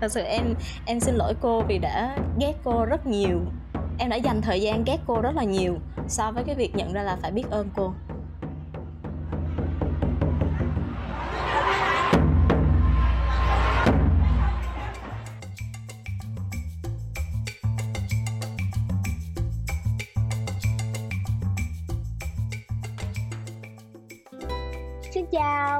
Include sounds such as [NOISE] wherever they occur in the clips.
thật sự em em xin lỗi cô vì đã ghét cô rất nhiều. Em đã dành thời gian ghét cô rất là nhiều so với cái việc nhận ra là phải biết ơn cô.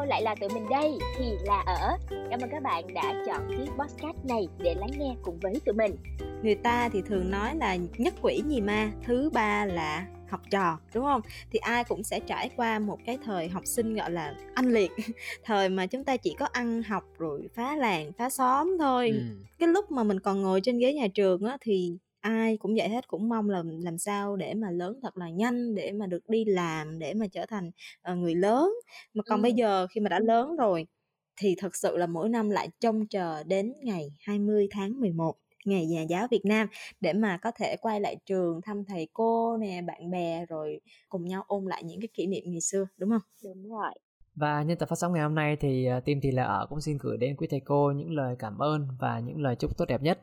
Lại là tụi mình đây, thì là ở. Cảm ơn các bạn đã chọn chiếc podcast này để lắng nghe cùng với tụi mình. người ta thì thường nói là nhất quỷ nhì ma thứ ba là học trò đúng không thì ai cũng sẽ trải qua một cái thời học sinh gọi là anh liệt [LAUGHS] thời mà chúng ta chỉ có ăn học rồi phá làng phá xóm thôi Ừ. cái lúc mà mình còn ngồi trên ghế nhà trường á thì ai cũng vậy hết cũng mong là làm sao để mà lớn thật là nhanh để mà được đi làm để mà trở thành ờ, người lớn mà còn bây Ừ. giờ khi mà đã lớn rồi thì thật sự là mỗi năm lại trông chờ đến ngày 20 tháng 11 ngày nhà giáo Việt Nam để mà có thể quay lại trường thăm thầy cô nè bạn bè rồi cùng nhau ôn lại những cái kỷ niệm ngày xưa đúng không Đúng rồi. Và nhân tập phát sóng ngày hôm nay thì ờ, team thì là ở cũng xin gửi đến quý thầy cô những lời cảm ơn và những lời chúc tốt đẹp nhất.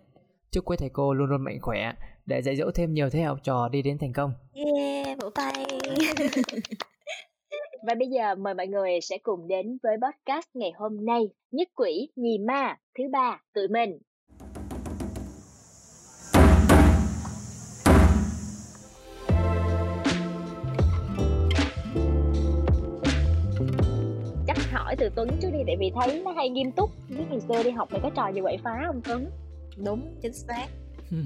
Chúc quý thầy cô luôn luôn mạnh khỏe để dạy dỗ thêm nhiều thế hệ học trò đi đến thành công. yeah vỗ tay [LAUGHS] Và bây giờ mời mọi người sẽ cùng đến với podcast ngày hôm nay. Nhất quỷ, nhì ma, thứ ba, tụi mình. Chắc hỏi từ Tuấn trước đi tại vì thấy nó hay nghiêm túc. Biết ngày xưa đi học mày có trò gì quậy phá không Tuấn? Đúng chính xác [LAUGHS]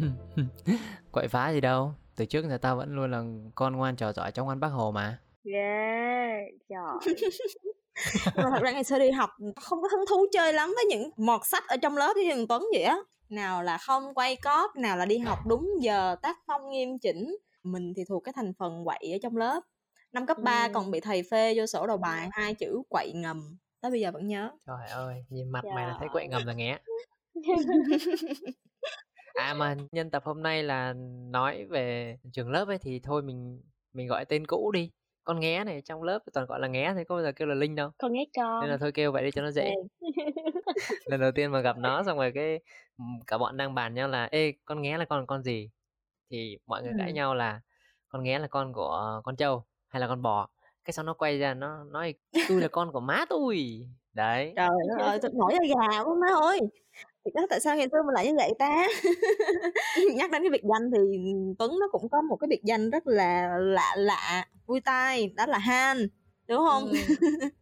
Quậy phá gì đâu. Từ trước giờ tao vẫn luôn là con ngoan trò giỏi trong ngoan bác Hồ mà. Ghê, trời. [LAUGHS] mà thật ra ngày xưa đi học không có hứng thú chơi lắm với những mọt sách ở trong lớp như thằng Tuấn vậy á nào là không quay cóp nào là đi học đúng giờ tác phong nghiêm chỉnh mình thì thuộc cái thành phần quậy ở trong lớp năm cấp 3 Ừ. còn bị thầy phê vô sổ đầu bài hai chữ quậy ngầm tới bây giờ vẫn nhớ Trời ơi, nhìn mặt mày là thấy Trời. quậy ngầm rồi nghe. [LAUGHS] [LAUGHS] À mà nhân tập hôm nay là nói về trường lớp ấy thì thôi mình mình gọi tên cũ đi. Con nghé này trong lớp toàn gọi là nghé thôi có bao giờ kêu là Linh đâu. Con nghe con. Nên là thôi kêu vậy đi cho nó dễ. [LAUGHS] Lần đầu tiên mà gặp nó xong rồi cái ừm, cả bọn đang bàn nhau là ê con nghé là con con gì? Thì mọi người cãi Ừ. nhau là con nghé là con của con trâu hay là con bò. Cái sau nó quay ra nó nói tôi là con của má tôi. Đấy. trời ơi tôi nổi da gà quá má ơi đó tại sao ngày xưa mình lại như vậy ta [LAUGHS] nhắc đến cái biệt danh thì Tuấn nó cũng có một cái biệt danh rất là lạ lạ vui tai đó là Han đúng không Ừ. [LAUGHS]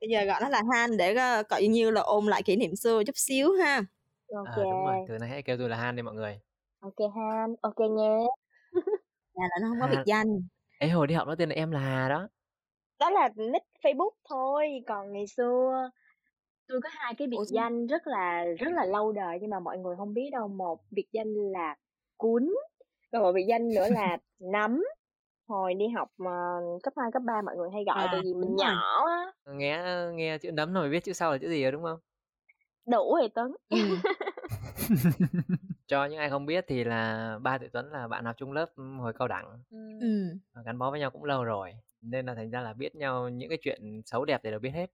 bây giờ gọi nó là Han để ờ, coi như là ôn lại kỷ niệm xưa chút xíu ha Ok. À, đúng rồi, từ nay hãy kêu tôi là Han đi mọi người. Ok Han, ok nhé. [LAUGHS] là nó không có biệt danh Ê hồi đi học nó tên là em là Hà đó. Đó là nick Facebook thôi, còn ngày xưa tôi có hai cái biệt Ủa, sao- danh rất là rất là lâu đời nhưng mà mọi người không biết đâu. Một biệt danh là cuốn, còn một biệt danh nữa là nấm. Hồi đi học mà cấp 2, cấp 3 mọi người hay gọi À, tại vì mình đúng rồi. nhỏ á. Nghe nghe chữ nấm rồi biết chữ sau là chữ gì rồi đúng không? Đủ rồi Tuấn. ừ. [LAUGHS] [LAUGHS] Cho những ai không biết thì là ba tụi Tuấn là bạn học chung lớp hồi cao đẳng ừ. và gắn bó với nhau cũng lâu rồi nên là thành ra là biết nhau những cái chuyện xấu đẹp thì đều biết hết.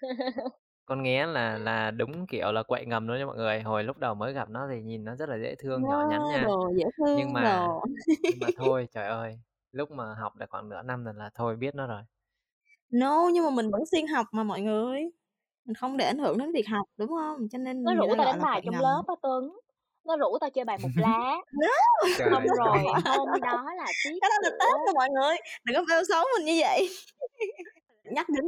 [LAUGHS] Con nghé là là đúng kiểu là quậy ngầm luôn nha mọi người. Hồi lúc đầu mới gặp nó thì nhìn nó rất là dễ thương, nhỏ nhắn nha. đồ dễ thương Nhưng mà đồ nhưng mà [LAUGHS] thôi trời ơi, lúc mà học được khoảng nửa năm rồi là thôi biết nó rồi. no nhưng mà mình vẫn xuyên học mà mọi người mình không để ảnh hưởng đến việc học đúng không cho nên Nó người rủ ta tao gọi đánh là bài quậy trong ngầm lớp á Tuấn. Nó rủ tao chơi bài một lá. Trời Xong rồi ơi. hôm đó là [LAUGHS] tiết cái đó là của tết rồi mọi người đừng có bêu xấu mình như vậy nhắc đến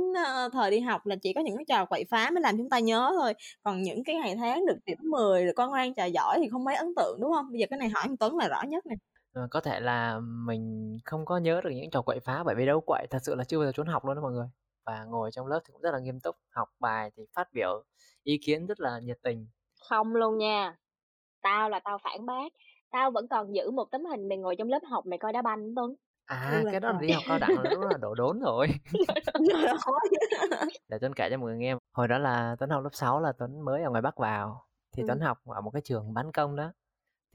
thời đi học là chỉ có những cái trò quậy phá mới làm chúng ta nhớ thôi còn những cái ngày tháng được điểm 10 rồi con ngoan trò giỏi thì không mấy ấn tượng đúng không bây giờ cái này hỏi anh Tuấn là rõ nhất nè Ờ, có thể là mình không có nhớ được những trò quậy phá bởi vì đâu quậy thật sự là chưa bao giờ trốn học luôn đó mọi người và ngồi trong lớp thì cũng rất là nghiêm túc học bài thì phát biểu ý kiến rất là nhiệt tình Không luôn nha. Tao là tao phản bác. Tao vẫn còn giữ một tấm hình mày ngồi trong lớp học mày coi đá banh Tuấn. À Ừ là cái đó là đi học cao đẳng là đó là đổ đốn rồi. [LAUGHS] [LAUGHS] [LAUGHS] Để Tuấn kể cho mọi người nghe. Hồi đó là Tuấn học lớp 6 là Tuấn mới ở ngoài Bắc vào thì Ừ. Tuấn học ở một cái trường bán công đó.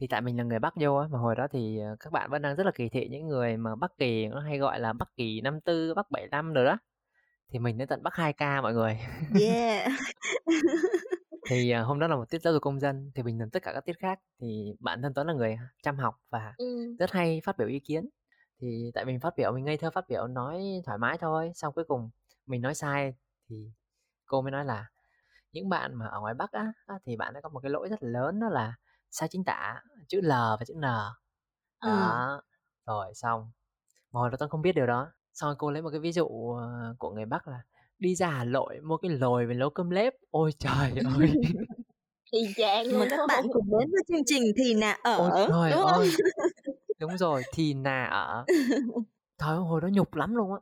Thì tại mình là người Bắc vô á mà hồi đó thì ờ, các bạn vẫn đang rất là kỳ thị những người mà Bắc kỳ nó hay gọi là Bắc kỳ 54, Bắc 75 rồi đó. Thì mình đến tận Bắc 2K mọi người. Yeah. Thì, à, hôm đó là một tiết giáo dục công dân, thì bình thường tất cả các tiết khác. Thì bản thân Tuấn là người chăm học và Ừm. rất hay phát biểu ý kiến. Thì tại mình phát biểu mình ngây thơ phát biểu, nói thoải mái thôi, xong cuối cùng mình nói sai thì cô mới nói là "Những bạn mà ở ngoài Bắc á, á, thì bạn đã có một cái lỗi rất là lớn đó là sai chính tả chữ L và chữ N." Ừm. Đó, rồi xong, mà hồi đó Tuấn không biết điều đó, xong cô lấy một cái ví dụ, ờ, của người Bắc là đi ra Hà Nội mua cái lồi về nấu cơm lếp. Ôi trời [LAUGHS] ơi! Y chang luôn các bạn cùng đến với chương trình Thì Ôi Ở, trời đúng hông? ơi! Đúng rồi, thì nà ở. Trời ơi, hồi đó nhục lắm luôn á.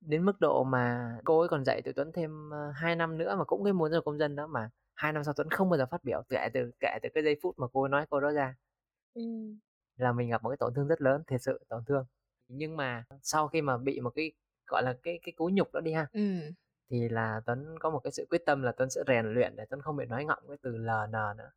Đến mức độ mà cô ấy còn dạy tụi Tuấn thêm, ơ, 2 năm nữa mà cũng cái giáo dục công dân đó, mà 2 năm sau Tuấn không bao giờ phát biểu, kể từ kể từ cái giây phút mà cô ấy nói câu đó ra. Ừm. Là mình gặp một cái tổn thương rất lớn, thiệt sự tổn thương. Nhưng mà sau khi mà bị một cái, gọi là, cái cái cú nhục đó đi ha, Ừm. thì là Tuấn có một cái sự quyết tâm là Tuấn sẽ rèn luyện để Tuấn không bị nói ngọng cái từ L, N nữa.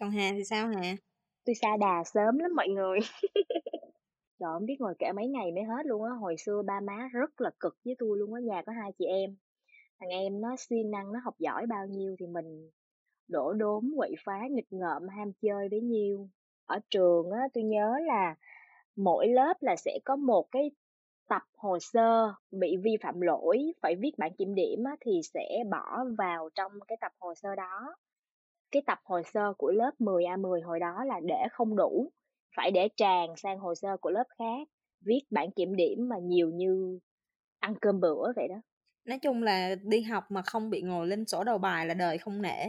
Còn Hà thì sao Hà? Tui sa đà sớm lắm mọi người. [LAUGHS] Trời không biết ngồi kể mấy ngày mới hết luôn á. Hồi xưa ba má rất là cực với tui luôn á, nhà có hai chị em. Thằng em nó siêng năng, nó học giỏi bao nhiêu thì mình đổ đốn, quậy phá, nghịch ngợm, ham chơi bấy nhiêu. Ở trường á, tui nhớ là mỗi lớp là sẽ có một cái tập hồ sơ bị vi phạm lỗi, phải viết bản kiểm điểm á, thì sẽ bỏ vào trong cái tập hồ sơ đó. Cái tập hồ sơ của lớp 10A10 hồi đó là để không đủ, phải để tràn sang hồ sơ của lớp khác, viết bản kiểm điểm mà nhiều như ăn cơm bữa vậy đó. Nói chung là đi học mà không bị ngồi lên sổ đầu bài là đời không nể.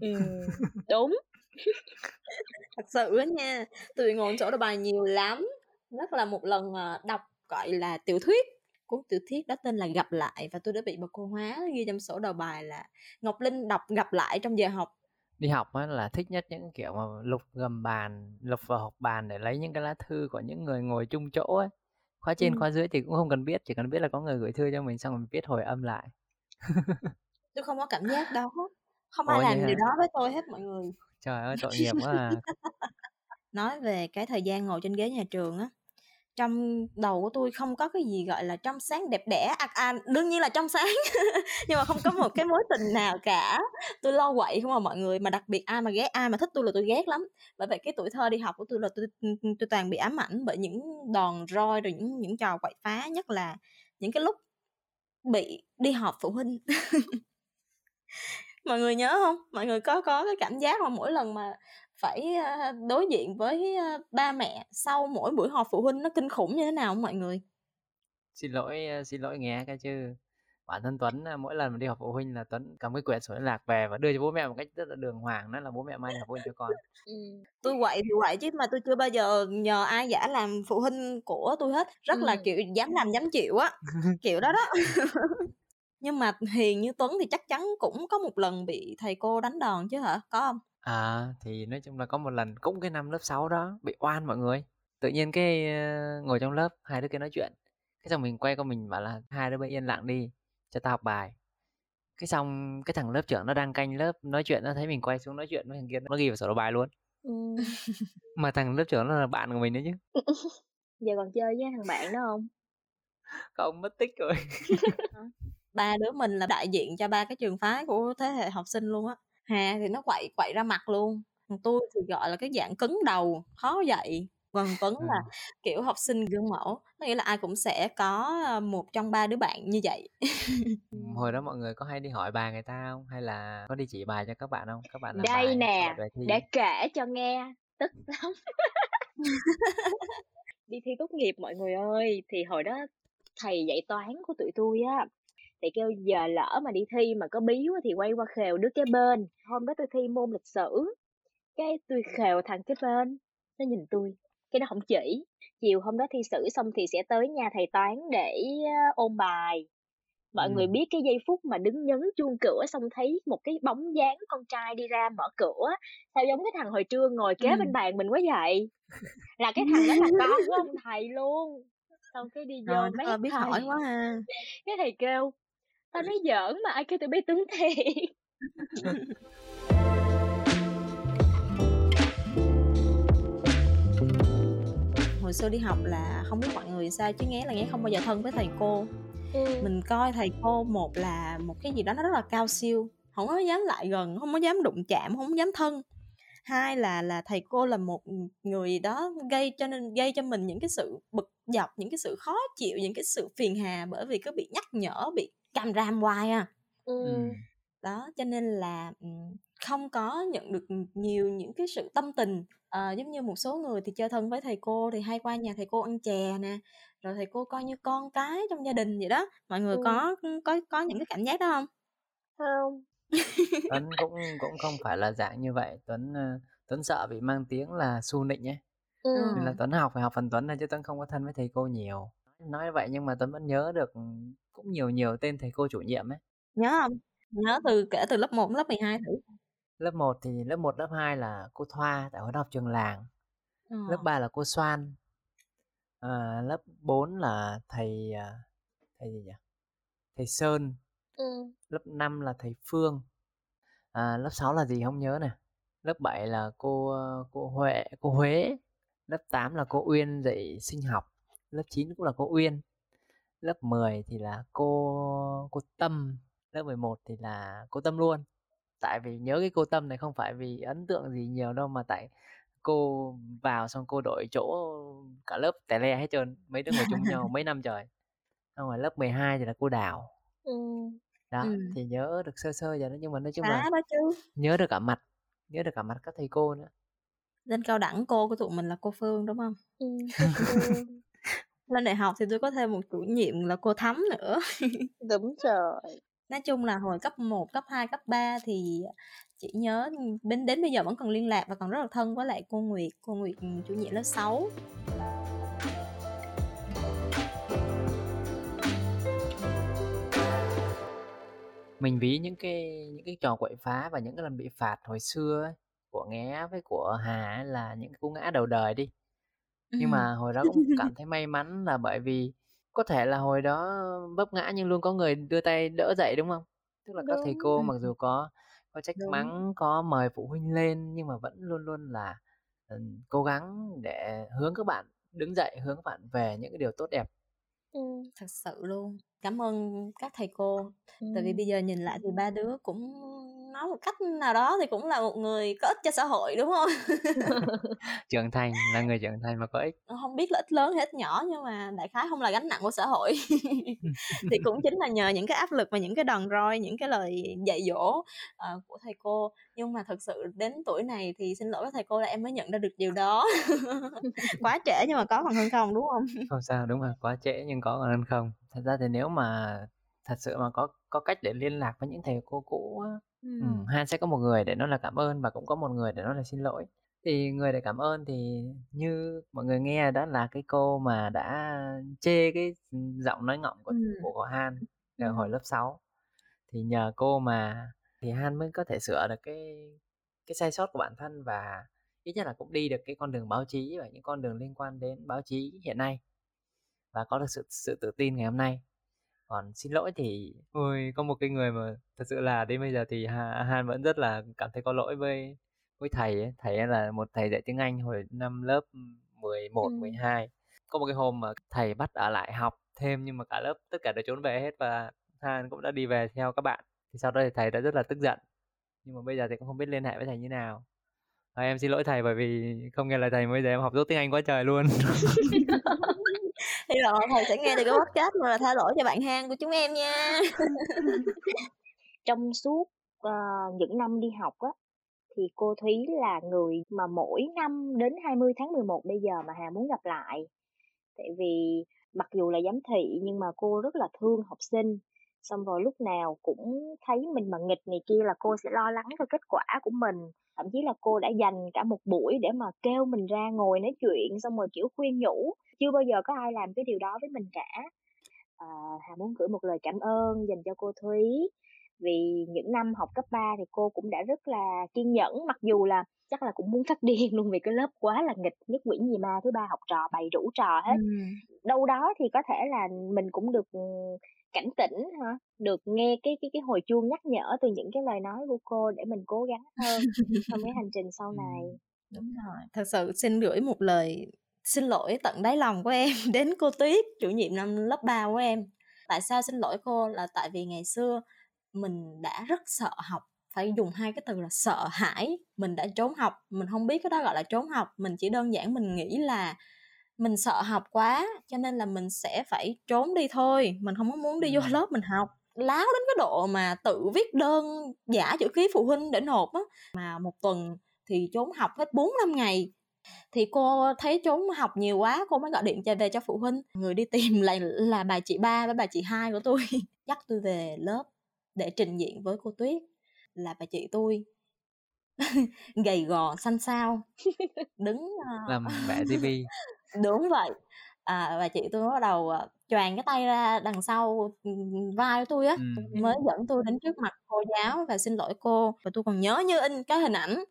Ừm, đúng. [LAUGHS] Thật sự á nha, tui bị ngồi lên sổ đầu bài nhiều lắm. Nhất là một lần, ờ, đọc, gọi là, tiểu thuyết, cuốn tiểu thuyết đó tên là Gặp Lại và tui đã bị một cô hóa ghi trong sổ đầu bài là Ngọc Linh đọc Gặp Lại trong giờ học. Đi học á là thích nhất những kiểu mà lục gầm bàn, lục vào hộc bàn để lấy những cái lá thư của những người ngồi chung chỗ ấy. Khóa trên, Ừm. khóa dưới thì cũng không cần biết, chỉ cần biết là có người gửi thư cho mình xong rồi mình viết hồi âm lại. Tui không có cảm giác đó, không Ủa, ai làm điều hả? đó với tôi hết mọi người. Trời ơi, tội nghiệp quá [LAUGHS] à! Nói về cái thời gian ngồi trên ghế nhà trường á, trong đầu của tôi không có cái gì, gọi là, trong sáng, đẹp đẽ, à, à đương nhiên là trong sáng, [LAUGHS] nhưng mà không có một cái mối tình nào cả. tôi lo quậy không à mọi người, mà đặc biệt ai mà ghét ai mà thích tôi là tôi ghét lắm. Bởi vậy cái tuổi thơ đi học của tôi là tôi ừ, ừ, tôi toàn bị ám ảnh bởi những đòn roi, rồi những những trò quậy phá, nhất là những cái lúc bị đi họp phụ huynh. [LAUGHS] Mọi người nhớ không, Mọi người có có cái cảm giác mà mỗi lần mà phải, đối diện với, ba mẹ sau mỗi buổi họp phụ huynh nó kinh khủng như thế nào hông mọi người? Xin lỗi, xin lỗi nghe cái chứ bản thân Tuấn, mỗi lần mà đi họp phụ huynh là Tuấn cầm cái quyển sổ liên lạc về và đưa cho bố mẹ một cách rất là đường hoàng, nói là "Bố mẹ mai họp phụ huynh cho [LAUGHS] con." Ừm. Tui quậy thì quậy chứ mà tui chưa bao giờ nhờ ai giả làm phụ huynh của tui hết, rất là, Ừm. kiểu, dám làm dám chịu á, kiểu đó đó. [LAUGHS] Nhưng mà hiền như Tuấn thì chắc chắn cũng có một lần bị thầy cô đánh đòn chứ hả? Có hông? À, thì nói chung là có một lần cũng cái năm lớp 6 đó, bị oan mọi người. Tự nhiên cái, ơ, ngồi trong lớp, hai đứa kia nói chuyện, cái xong mình quay qua mình bảo là "Hai đứa bây yên lặng đi, cho tao học bài." Cái xong cái thằng lớp trưởng nó đang canh lớp nói chuyện, nó thấy mình quay xuống nói chuyện với thằng kia, nó ghi vào sổ đầu bài luôn. Ừm. [LAUGHS] Mà thằng lớp trưởng nó là bạn của mình nữa chứ. [LAUGHS] Giờ còn chơi với thằng bạn đó hông? Không, mất tích rồi. [LAUGHS] Ba đứa mình là đại diện cho ba cái trường phái của thế hệ học sinh luôn á. Hà thì nó quậy quậy ra mặt luôn, còn tui thì, gọi là, cái dạng cứng đầu, khó dạy, còn Tuấn là, Ừm. kiểu, học sinh gương mẫu, có nghĩa là ai cũng sẽ có, ơ, một trong ba đứa bạn như vậy. Ừm, [LAUGHS] hồi đó mọi người có hay đi hỏi bài người ta không? Hay là có đi chỉ bài cho các bạn không? Các bạn Đây bài, nè, để kể cho nghe, tức lắm. [LAUGHS] Đi thi tốt nghiệp mọi người ơi, thì hồi đó thầy dạy toán của tụi tui á, thì kêu giờ lỡ mà đi thi mà có biếu thì quay qua khều đứa kế bên. Hôm đó tui thi môn lịch sử, cái tui khều thằng kế bên, nó nhìn tui, cái nó hổng chỉ. Chiều hôm đó thi sử xong thì sẽ tới nhà thầy toán để, ơ, ôn bài. Mọi người Ừm. biết cái giây phút mà đứng nhấn chuông cửa xong thấy một cái bóng dáng con trai đi ra mở cửa sao giống cái thằng hồi trưa ngồi kế bên Ừm. bàn mình quá vậy? Là cái thằng đó là con của ông thầy luôn. Xong cái đi vô ơi, biết thầy. hỏi quá ha. Cái thầy kêu: "Tao nói giỡn mà ai kêu tụi bay tướng thiệt." [LAUGHS] Hồi xưa đi học là hông biết mọi người sao chứ Nghé là Nghé không bao giờ thân với thầy cô. Ừm. Mình coi thầy cô một là một cái gì đó nó rất là cao siêu, không có dám lại gần không có dám đụng chạm không dám thân hai là là thầy cô là một người đó gây cho nên gây cho mình những cái sự bực dọc những cái sự khó chịu những cái sự phiền hà bởi vì cứ bị nhắc nhở bị càm ràm hoài à. Ừ. đó cho nên là không có nhận được nhiều những cái sự tâm tình. À, giống như một số người thì chơi thân với thầy cô thì hay qua nhà thầy cô ăn chè nè rồi thầy cô coi như con cái trong gia đình vậy đó. Mọi người ừ. có có có những cái cảm giác đó không? Không. [LAUGHS] Tuấn cũng cũng không phải là dạng như vậy. Tuấn uh, Tuấn sợ bị mang tiếng là su nịnh ấy. Ừ. nên là Tuấn học phải học phần Tuấn thôi chứ Tuấn không có thân với thầy cô nhiều. Nói vậy nhưng mà Tuấn vẫn nhớ được cũng nhiều nhiều tên thầy cô chủ nhiệm ấy. Nhớ không nhớ từ kể từ lớp 1 đến lớp 12 thử. Lớp 1 thì lớp 1 lớp 2 là cô Thoa tại hồi học trường làng ừ. lớp 3 là cô Soan à, lớp 4 là thầy à, thầy gì nhỉ? Thầy Sơn ừ. lớp 5 là thầy Phương à, lớp 6 là gì không nhớ nè? Lớp 7 là cô cô Huệ cô Huế lớp 8 là cô Uyên dạy sinh học lớp 9 cũng là cô Uyên lớp 10 thì là cô cô Tâm lớp 11 thì là cô Tâm luôn. Tại vì nhớ cái cô Tâm này không phải vì ấn tượng gì nhiều đâu mà tại cô vào xong cô đổi chỗ cả lớp tè le hết trơn mấy đứa ngồi chung nhau [LAUGHS] mấy năm trời. Xong rồi lớp 12 thì là cô Đào. Ừ. đó ừ. thì nhớ được sơ sơ giờ đó nhưng mà nói chung là chứ. nhớ được cả mặt nhớ được cả mặt các thầy cô nữa. Lên cao đẳng cô của tụi mình là cô Phương đúng không? Ừ, lên đại học thì tôi có thêm một chủ nhiệm là cô Thắm nữa. [LAUGHS] Đúng rồi. Nói chung là hồi cấp 1, cấp 2, cấp 3 thì chị nhớ đến đến bây giờ vẫn còn liên lạc và còn rất là thân với lại cô Nguyệt cô Nguyệt chủ nhiệm lớp 6 mình ví những cái những cái trò quậy phá và những cái lần bị phạt hồi xưa ấy, của Nghé với của Hà ấy là những cái cú ngã đầu đời đi nhưng mà hồi đó cũng cảm [LAUGHS] thấy may mắn là bởi vì có thể là hồi đó vấp ngã nhưng luôn có người đưa tay đỡ dậy đúng không tức là các thầy cô mặc dù có có trách Đúng. mắng có mời phụ huynh lên nhưng mà vẫn luôn luôn là ừ, cố gắng để hướng các bạn đứng dậy hướng các bạn về những cái điều tốt đẹp ừ. thật sự luôn cảm ơn các thầy cô ừ. tại vì bây giờ nhìn lại thì ba đứa cũng nói một cách nào đó thì cũng là một người có ích cho xã hội đúng không? [LAUGHS] Trưởng thành là người trưởng thành mà có ích. Không biết là ích lớn hay ích nhỏ nhưng mà đại khái không là gánh nặng của xã hội. [LAUGHS] [LAUGHS] Thì cũng chính là nhờ những cái áp lực và những cái đòn roi những cái lời dạy dỗ uh, của thầy cô. Nhưng mà thật sự đến tuổi này thì xin lỗi với thầy cô là em mới nhận ra được điều đó. Quá trễ nhưng mà có còn hơn không đúng không? Không sao đúng rồi quá trễ nhưng có còn hơn không. Thật ra thì nếu mà thật sự mà có có cách để liên lạc với những thầy cô cũ á, Ừm, Han sẽ có một người để nói là cảm ơn và cũng có một người để nói là xin lỗi. Thì người để cảm ơn thì như mọi người nghe đó là cái cô mà đã chê cái, giọng nói ngọng của Ừm. của Han ở hồi lớp 6. Thì nhờ cô mà thì Han mới có thể sửa được cái cái sai sót của bản thân và ít nhất là cũng đi được cái con đường báo chí và những con đường liên quan đến báo chí hiện nay. Và có được sự sự tự tin ngày hôm nay còn xin lỗi thì ôi có một cái người mà thật sự là đến bây giờ thì Han vẫn rất là cảm thấy có lỗi với với thầy ấy. thầy ấy là một thầy dạy tiếng Anh hồi năm lớp 11, ừ. 12 có một cái hôm mà thầy bắt ở lại học thêm nhưng mà cả lớp tất cả đều trốn về hết và Han cũng đã đi về theo các bạn thì sau đó thì thầy đã rất là tức giận nhưng mà bây giờ thì cũng không biết liên hệ với thầy như nào à, em xin lỗi thầy bởi vì không nghe lời thầy bây giờ em học tốt tiếng Anh quá trời luôn [LAUGHS] [LAUGHS] hy vọng thầy sẽ nghe được cái podcast mà tha lỗi cho bạn hang của chúng em nha [LAUGHS] trong suốt uh, những năm đi học á thì cô Thúy là người mà mỗi năm đến 20 tháng 11 bây giờ mà Hà muốn gặp lại. Tại vì mặc dù là giám thị nhưng mà cô rất là thương học sinh. Xong rồi lúc nào cũng thấy mình mà nghịch này kia là cô sẽ lo lắng cho kết quả của mình. Thậm chí là cô đã dành cả một buổi để mà kêu mình ra ngồi nói chuyện xong rồi kiểu khuyên nhủ chưa bao giờ có ai làm cái điều đó với mình cả à, hà muốn gửi một lời cảm ơn dành cho cô thúy vì những năm học cấp 3 thì cô cũng đã rất là kiên nhẫn mặc dù là chắc là cũng muốn phát điên [LAUGHS] luôn vì cái lớp quá là nghịch nhất Nguyễn Nhì Ma thứ ba học trò bày rủ trò hết ừ. đâu đó thì có thể là mình cũng được cảnh tỉnh hả? Được nghe cái cái cái hồi chuông nhắc nhở từ những cái lời nói của cô để mình cố gắng hơn trong cái hành trình sau [LAUGHS] này. đúng rồi. Thật sự xin gửi một lời xin lỗi tận đáy lòng của em [LAUGHS] đến cô Tuyết chủ nhiệm năm lớp 3 của em. Tại sao xin lỗi cô? Là tại vì ngày xưa mình đã rất sợ học phải dùng hai cái từ là sợ hãi. Mình đã trốn học mình không biết cái đó gọi là trốn học. Mình chỉ đơn giản mình nghĩ là mình sợ học quá cho nên là mình sẽ phải trốn đi thôi mình không có muốn đi vô lớp mình học. Láo đến cái độ mà tự viết đơn giả chữ ký phụ huynh để nộp á mà một tuần thì trốn học hết 4 năm ngày. Thì cô thấy trốn học nhiều quá cô mới gọi điện về cho phụ huynh. Người đi tìm [LAUGHS] lại là bà chị ba với bà chị hai của tôi. [LAUGHS] Dắt tôi về lớp để trình diện với cô tuyết là bà chị tôi. [LAUGHS] Gầy gò xanh xao đứng uh... làm mẹ TV đúng vậy. À, và chị tôi bắt đầu uh, choàng cái tay ra đằng sau vai của tôi á ừ. mới dẫn tôi đến trước mặt cô giáo và xin lỗi cô. Và tôi còn nhớ như in cái hình ảnh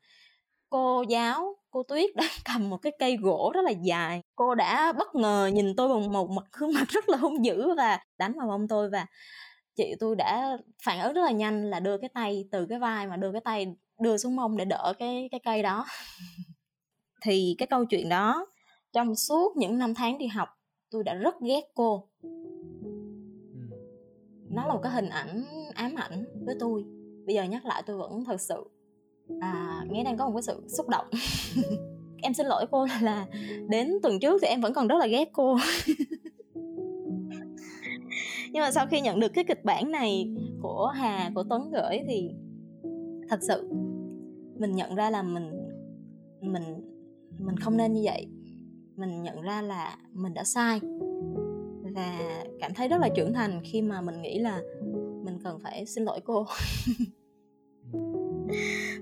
cô giáo cô tuyết đã [LAUGHS] cầm một cái cây gỗ rất là dài. Cô đã bất ngờ nhìn tôi bằng một mặt gương mặt rất là hung dữ và đánh vào mông tôi và chị tôi đã phản ứng rất là nhanh là đưa cái tay từ cái vai mà đưa cái tay đưa xuống mông để đỡ cái cái cây đó. [LAUGHS] Thì cái câu chuyện đó trong suốt những năm tháng đi học, tôi đã rất ghét cô. Nó là một cái hình ảnh ám ảnh với tôi. Bây giờ nhắc lại tôi vẫn thật sự à nghe đang có một cái sự xúc động. [LAUGHS] Em xin lỗi cô là đến tuần trước thì em vẫn còn rất là ghét cô. [LAUGHS] Nhưng mà sau khi nhận được cái kịch bản này của hà, của tuấn gửi thì thật sự mình nhận ra là mình mình mình không nên như vậy mình nhận ra là mình đã sai và cảm thấy rất là trưởng thành khi mà mình nghĩ là mình cần phải xin lỗi cô. [LAUGHS]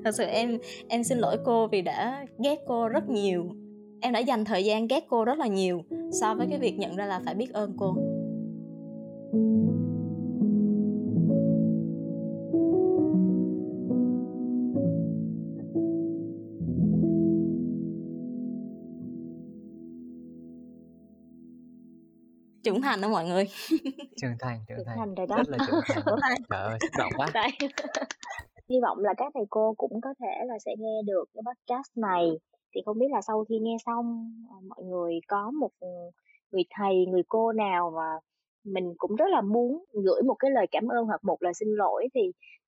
Thật sự em em xin lỗi cô vì đã ghét cô rất nhiều. Em đã dành thời gian ghét cô rất là nhiều so với cái việc nhận ra là phải biết ơn cô. Trưởng thành đó mọi người. Trưởng thành trưởng thành, thành rồi đó. rất là trưởng [LAUGHS] thành. Trời ơi xúc động quá. [LAUGHS] Hy vọng là các thầy cô cũng có thể là sẽ nghe được cái podcast này. Thì không biết là sau khi nghe xong ờ, mọi người có một người thầy người cô nào mà mình cũng rất là muốn gửi một cái lời cảm ơn hoặc một lời xin lỗi thì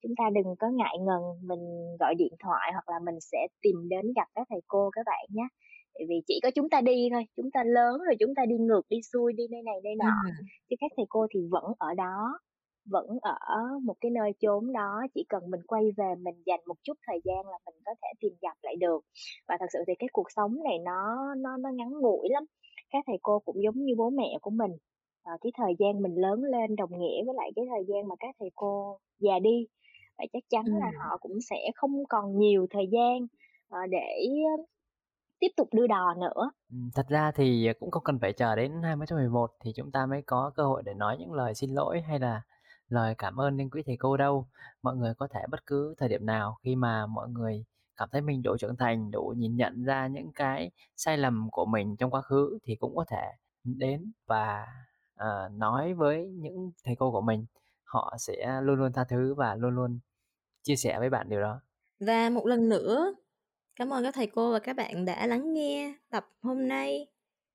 chúng ta đừng có ngại ngần mình gọi điện thoại hoặc là mình sẽ tìm đến gặp các thầy cô các bạn nhé tại vì chỉ có chúng ta đi thôi chúng ta lớn rồi chúng ta đi ngược đi xuôi đi nơi này nơi nọ ừ. chứ các thầy cô thì vẫn ở đó vẫn ở một cái nơi chốn đó chỉ cần mình quay về mình dành một chút thời gian là mình có thể tìm gặp lại được và thật sự thì cái cuộc sống này nó nó nó ngắn ngủi lắm các thầy cô cũng giống như bố mẹ của mình à, cái thời gian mình lớn lên đồng nghĩa với lại cái thời gian mà các thầy cô già đi và chắc chắn ừ. là họ cũng sẽ không còn nhiều thời gian uh, để tiếp tục đưa đò nữa. thật ra thì cũng không cần phải chờ đến 2011 thì chúng ta mới có cơ hội để nói những lời xin lỗi hay là lời cảm ơn đến quý thầy cô đâu. Mọi người có thể bất cứ thời điểm nào khi mà mọi người cảm thấy mình đủ trưởng thành, đủ nhìn nhận ra những cái sai lầm của mình trong quá khứ thì cũng có thể đến và uh, nói với những thầy cô của mình. Họ sẽ luôn luôn tha thứ và luôn luôn chia sẻ với bạn điều đó. Và một lần nữa Cảm ơn các thầy cô và các bạn đã lắng nghe tập hôm nay.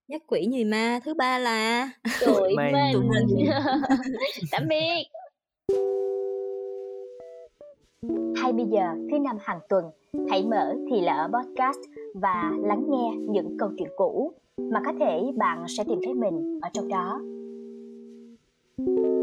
Nhất quỷ nhì ma thứ ba là tụi mình. Tụi mình. Tạm biệt. 20 giờ thứ năm hàng tuần, hãy mở thì lỡ podcast và lắng nghe những câu chuyện cũ mà có thể bạn sẽ tìm thấy mình ở trong đó. thank you